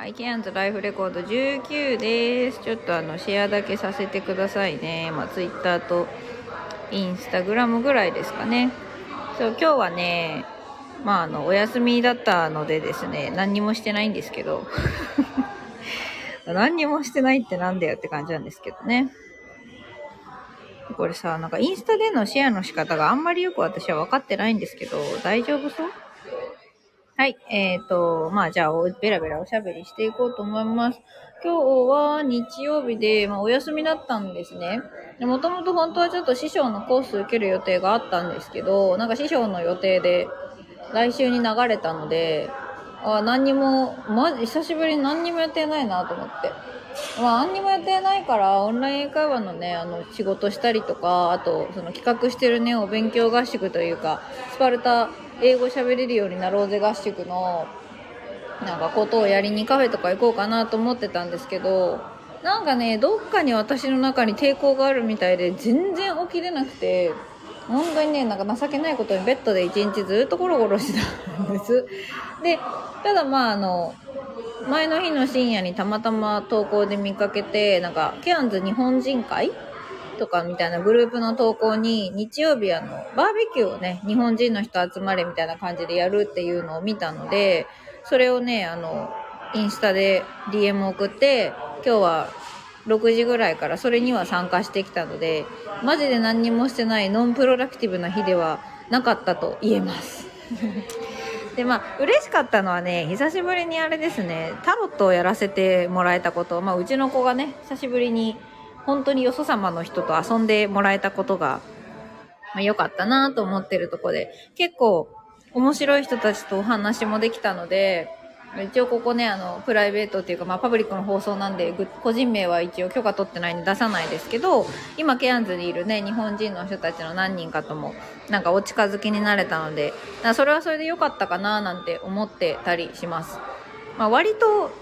はい、ケアンズライフレコード19です。ちょっとあの、シェアだけさせてくださいね。まあ、ツイッターとインスタグラムぐらいですかね。そう、今日はね、まあ、あの、お休みだったのでですね、何にもしてないんですけど、何にもしてないってなんだよって感じなんですけどね。これさ、なんかインスタでのシェアの仕方があんまりよく私は分かってないんですけど、大丈夫そう？はい。えっ、ー、と、まあ、じゃあ、ベラベラおしゃべりしていこうと思います。今日は日曜日で、まあ、お休みだったんですね。もともと本当はちょっと師匠のコース受ける予定があったんですけど、なんか師匠の予定で来週に流れたので、あ何にも、まじ、久しぶりに何にも予定ないなと思って。まあ、何にもやってないから、オンライン英会話のね、あの、仕事したりとか、あと、その企画してるね、お勉強合宿というか、スパルタ英語喋れるようになろうぜ合宿のなんかことをやりにカフェとか行こうかなと思ってたんですけどなんかねどっかに私の中に抵抗があるみたいで全然起きれなくて本当にねなんか情けないことにベッドで一日ずっとゴロゴロしてたんです。でただまああの前の日の深夜にたまたま投稿で見かけてなんかケアンズ日本人会とかみたいなグループの投稿に、日曜日あの、バーベキューをね、日本人の人集まれみたいな感じでやるっていうのを見たので、それをね、あの、インスタで DM 送って、今日は6時ぐらいからそれには参加してきたので、マジで何にもしてないノンプロダクティブな日ではなかったと言えます。で、まあ、嬉しかったのはね、久しぶりにあれですね、タロットをやらせてもらえたこと、まあ、うちの子がね、久しぶりに本当によそ様の人と遊んでもらえたことが、まあ、かったなと思ってるとこで、結構面白い人たちとお話もできたので、一応ここね、あの、プライベートっていうか、まあ、パブリックの放送なんで、個人名は一応許可取ってないんで出さないですけど、今、ケアンズにいるね、日本人の人たちの何人かとも、なんかお近づきになれたので、それはそれで良かったかななんて思ってたりします。まあ、割と、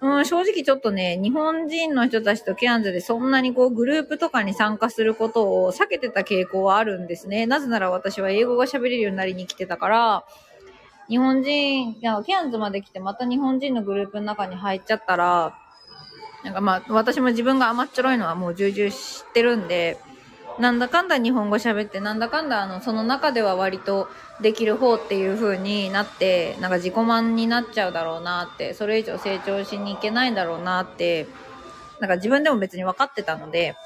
うん、正直ちょっとね、日本人の人たちとケアンズでそんなにこうグループとかに参加することを避けてた傾向はあるんですね。なぜなら私は英語が喋れるようになりに来てたから、日本人、いやケアンズまで来てまた日本人のグループの中に入っちゃったら、なんかまあ私も自分が甘っちょろいのはもう重々知ってるんで、なんだかんだ日本語喋って、なんだかんだあの、その中では割とできる方っていう風になって、なんか自己満になっちゃうだろうなって、それ以上成長しにいけないだろうなって、なんか自分でも別に分かってたので、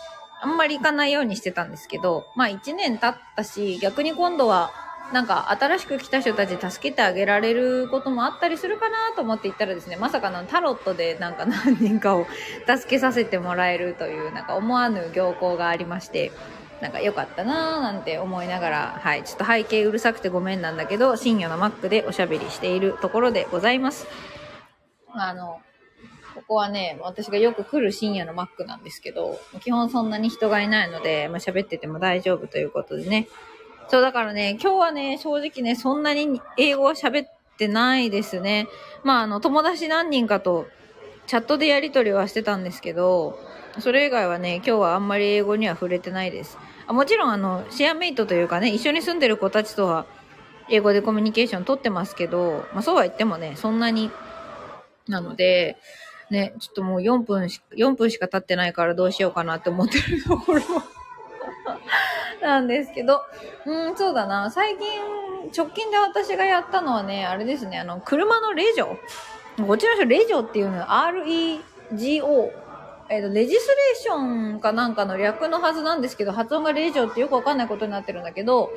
あんまり行かないようにしてたんですけど、まあ一年経ったし、逆に今度は、なんか新しく来た人たち助けてあげられることもあったりするかなと思って行ったらですね、まさかのタロットでなんか何人かを助けさせてもらえるという、なんか思わぬ行幸がありまして、なんか良かったなーなんて思いながら、はい、ちょっと背景うるさくてごめんなんだけど、深夜のマックでおしゃべりしているところでございます。あの、ここはね、私がよく来る深夜のマックなんですけど、基本そんなに人がいないので、まあ、喋ってても大丈夫ということでね。そうだからね、今日はね、正直ね、そんなに英語は喋ってないですね。まあ、あの、友達何人かとチャットでやり取りはしてたんですけど、それ以外はね、今日はあんまり英語には触れてないです。あもちろんあの、シェアメイトというかね、一緒に住んでる子たちとは、英語でコミュニケーション取ってますけど、まあそうは言ってもね、そんなに、なので、ね、ちょっともう4分し、4分しか経ってないからどうしようかなって思ってるところなんですけど、うん、そうだな。最近、直近で私がやったのはね、あれですね、あの、車のレジョ。こっちの人、レジョっていうのは REGO えっ、と、レジスレーションかなんかの略のはずなんですけど、発音がレジオってよくわかんないことになってるんだけど、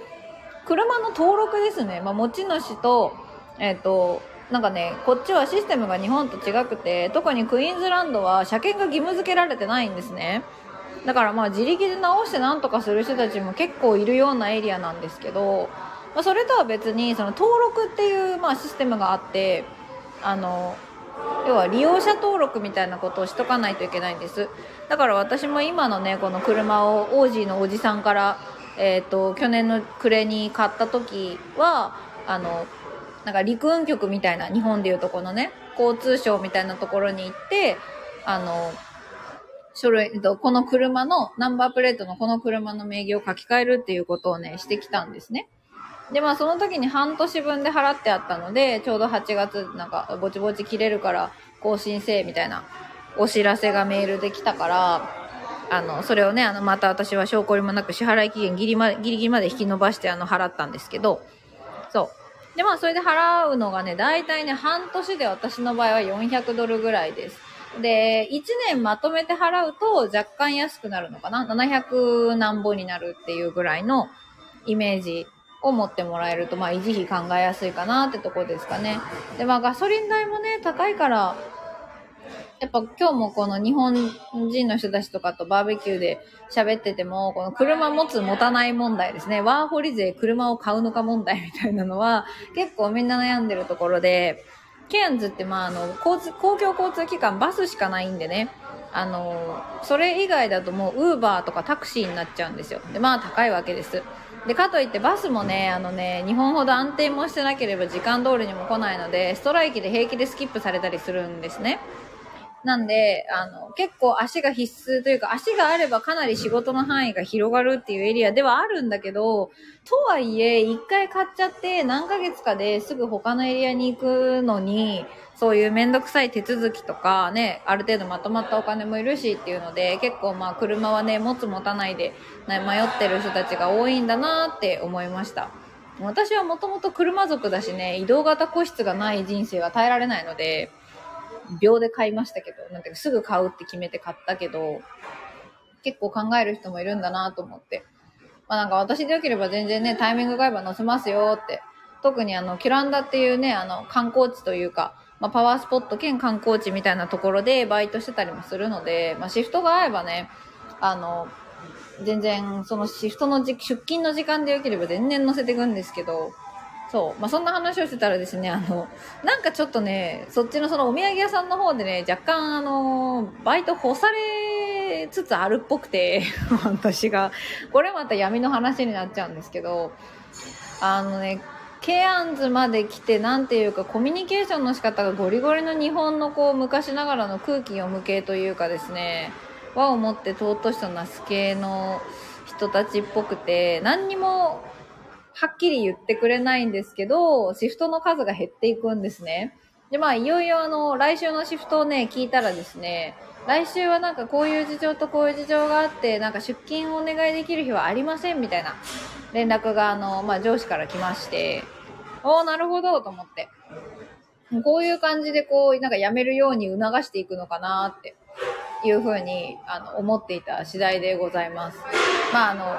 車の登録ですね。まあ、持ち主と、えっ、ー、と、なんかね、こっちはシステムが日本と違くて、特にクイーンズランドは車検が義務付けられてないんですね。だからまあ自力で直してなんとかする人たちも結構いるようなエリアなんですけど、まあ、それとは別にその登録っていうまあシステムがあって、あの、要は利用者登録みたいなことをしとかないといけないんです。だから私も今のねこの車をオージーのおじさんからえっ、ー、と去年の暮れに買った時はあのなんか陸運局みたいな日本でいうとこのね交通省みたいなところに行ってあの書類、この車の、ナンバープレートのこの車の名義を書き換えるっていうことをね、してきたんですね。で、まあその時に半年分で払ってあったので、ちょうど8月なんかぼちぼち切れるから更新せえみたいなお知らせがメールで来たから、あの、それをね、あの、また私は証拠りもなく支払い期限ギリまギリギリまで引き延ばしてあの、払ったんですけど、そう。で、まあそれで払うのがね、大体ね、半年で私の場合は400ドルぐらいです。で、1年まとめて払うと若干安くなるのかな ?700 何本になるっていうぐらいのイメージを持ってもらえると、まあ維持費考えやすいかなってとこですかね。で、まあガソリン代もね、高いから、やっぱ今日もこの日本人の人たちとかとバーベキューで喋ってても、この車持つ持たない問題ですね。ワーホリ税車を買うのか問題みたいなのは結構みんな悩んでるところで、ケアンズってまああの、公共交通機関バスしかないんでね、あの、それ以外だともうウーバーとかタクシーになっちゃうんですよ。で、まあ高いわけです。で、かといってバスもね、あのね、日本ほど安定もしてなければ時間通りにも来ないので、ストライキで平気でスキップされたりするんですね。なんで、あの、結構足が必須というか、足があればかなり仕事の範囲が広がるっていうエリアではあるんだけど、とはいえ、一回買っちゃって何ヶ月かですぐ他のエリアに行くのに、そういうめんどくさい手続きとかね、ある程度まとまったお金もいるしっていうので、結構まあ車はね、持つ持たないで、ね、迷ってる人たちが多いんだなって思いました。私はもともと車族だしね、移動型個室がない人生は耐えられないので、秒で買いましたけど、なんていうかすぐ買うって決めて買ったけど、結構考える人もいるんだなと思って。まあなんか私でよければ全然ね、タイミング買えば載せますよって。特にあの、キュランダっていうね、あの、観光地というか、まあ、パワースポット兼観光地みたいなところでバイトしてたりもするので、まあ、シフトが合えばね、あの、全然、そのシフトの出勤の時間でよければ全然載せていくんですけど、そう。まあ、そんな話をしてたらですね、あの、なんかちょっとね、そっちのそのお土産屋さんの方でね、若干あの、バイト干されつつあるっぽくて、私が、これまた闇の話になっちゃうんですけど、あのね、ケアンズまで来て、なんていうか、コミュニケーションの仕方がゴリゴリの日本のこう、昔ながらの空気読む系というかですね、和をもって尊しとなす系の人たちっぽくて、何にもはっきり言ってくれないんですけど、シフトの数が減っていくんですね。で、まあ、いよいよあの、来週のシフトをね、聞いたらですね、来週はなんかこういう事情とこういう事情があって、なんか出勤をお願いできる日はありませんみたいな連絡があの、まあ、上司から来まして、おー、なるほど、と思って。こういう感じでこう、なんか辞めるように促していくのかなっていうふうに、あの、思っていた次第でございます。まあ、あの、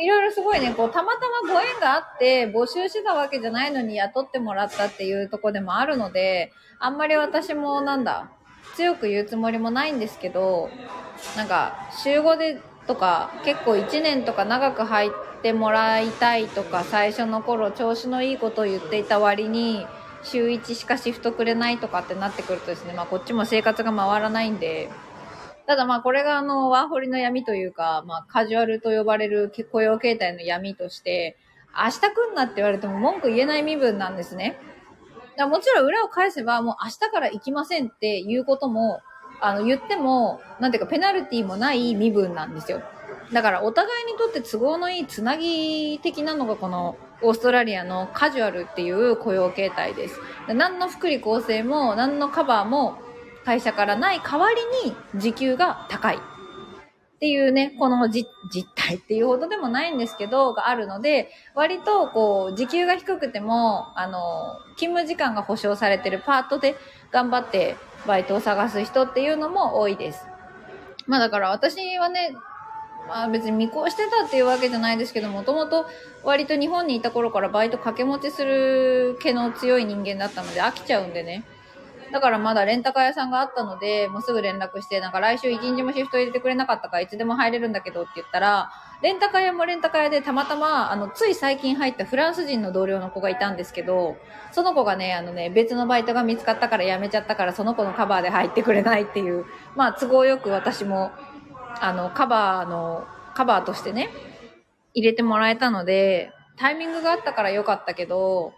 いろいろすごいね、こう、たまたまご縁があって、募集してたわけじゃないのに雇ってもらったっていうとこでもあるので、あんまり私もなんだ、強く言うつもりもないんですけど、なんか、週5でとか、結構1年とか長く入ってもらいたいとか、最初の頃調子のいいことを言っていた割に、週1しかシフトくれないとかってなってくるとですね、まあこっちも生活が回らないんで、ただまあこれがあのワーホリの闇というか、まあカジュアルと呼ばれる雇用形態の闇として、明日来んなって言われても文句言えない身分なんですね。だもちろん裏を返せばもう明日から行きませんっていうことも、あの言っても、なんていうかペナルティもない身分なんですよ。だからお互いにとって都合のいいつなぎ的なのがこのオーストラリアのカジュアルっていう雇用形態です。何の福利厚生も何のカバーも会社からない代わりに時給が高い。っていうね、この実態っていうほどでもないんですけど、があるので、割とこう、時給が低くても、あの、勤務時間が保証されてるパートで頑張ってバイトを探す人っていうのも多いです。まあだから私はね、まあ別に見越してたっていうわけじゃないですけど、もともと割と日本にいた頃からバイト掛け持ちする毛の強い人間だったので飽きちゃうんでね。だからまだレンタカー屋さんがあったので、もうすぐ連絡して、なんか来週一日もシフト入れてくれなかったからいつでも入れるんだけどって言ったら、レンタカー屋もレンタカー屋でたまたま、あの、つい最近入ったフランス人の同僚の子がいたんですけど、その子がね、あのね、別のバイトが見つかったから辞めちゃったから、その子のカバーで入ってくれないっていう、まあ都合よく私も、あの、カバーの、カバーとしてね、入れてもらえたので、タイミングがあったから良かったけど、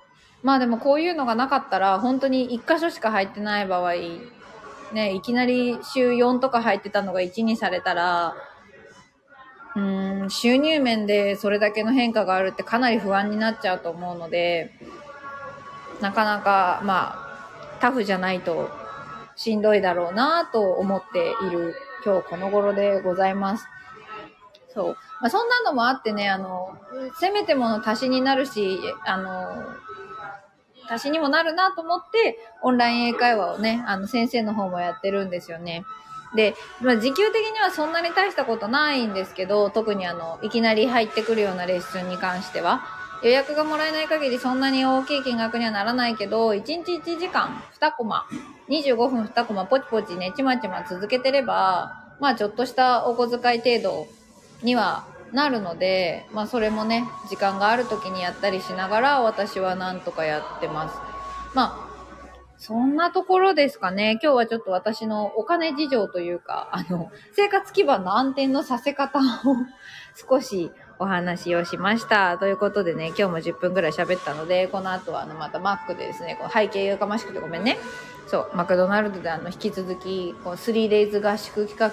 まあでもこういうのがなかったら、本当に1箇所しか入ってない場合、ね、いきなり週4とか入ってたのが1にされたら、うん、収入面でそれだけの変化があるってかなり不安になっちゃうと思うので、なかなか、まあ、タフじゃないとしんどいだろうなと思っている今日この頃でございます。そう。まあ、そんなのもあってね、あの、せめてもの足しになるし、あの、足しにもなるなと思って、オンライン英会話をね、あの、先生の方もやってるんですよね。で、まあ、時給的にはそんなに大したことないんですけど、特にあの、いきなり入ってくるようなレッスンに関しては、予約がもらえない限りそんなに大きい金額にはならないけど、1日1時間2コマ、25分2コマポチポチね、ちまちま続けてれば、まあちょっとしたお小遣い程度にはなるので、まあそれもね、時間がある時にやったりしながら私はなんとかやってます。まあそんなところですかね。今日はちょっと私のお金事情というか、あの、生活基盤の安定のさせ方を 少しお話をしました。ということでね、今日も10分ぐらい喋ったので、この後はあの、またマックでですね、こう背景やかましくてごめんね。そう、マクドナルドであの、引き続き、こう、3days 合宿企画、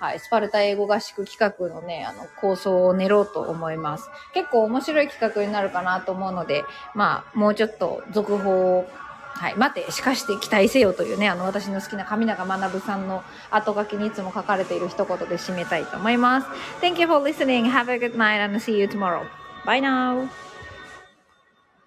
はい、スパルタ英語合宿企画のね、あの、構想を練ろうと思います。結構面白い企画になるかなと思うので、まあ、もうちょっと続報をはい。待て、しかして期待せよというね、あの、私の好きな上永学さんの後書きにいつも書かれている一言で締めたいと思います。Thank you for listening. Have a good night and see you tomorrow. Bye now.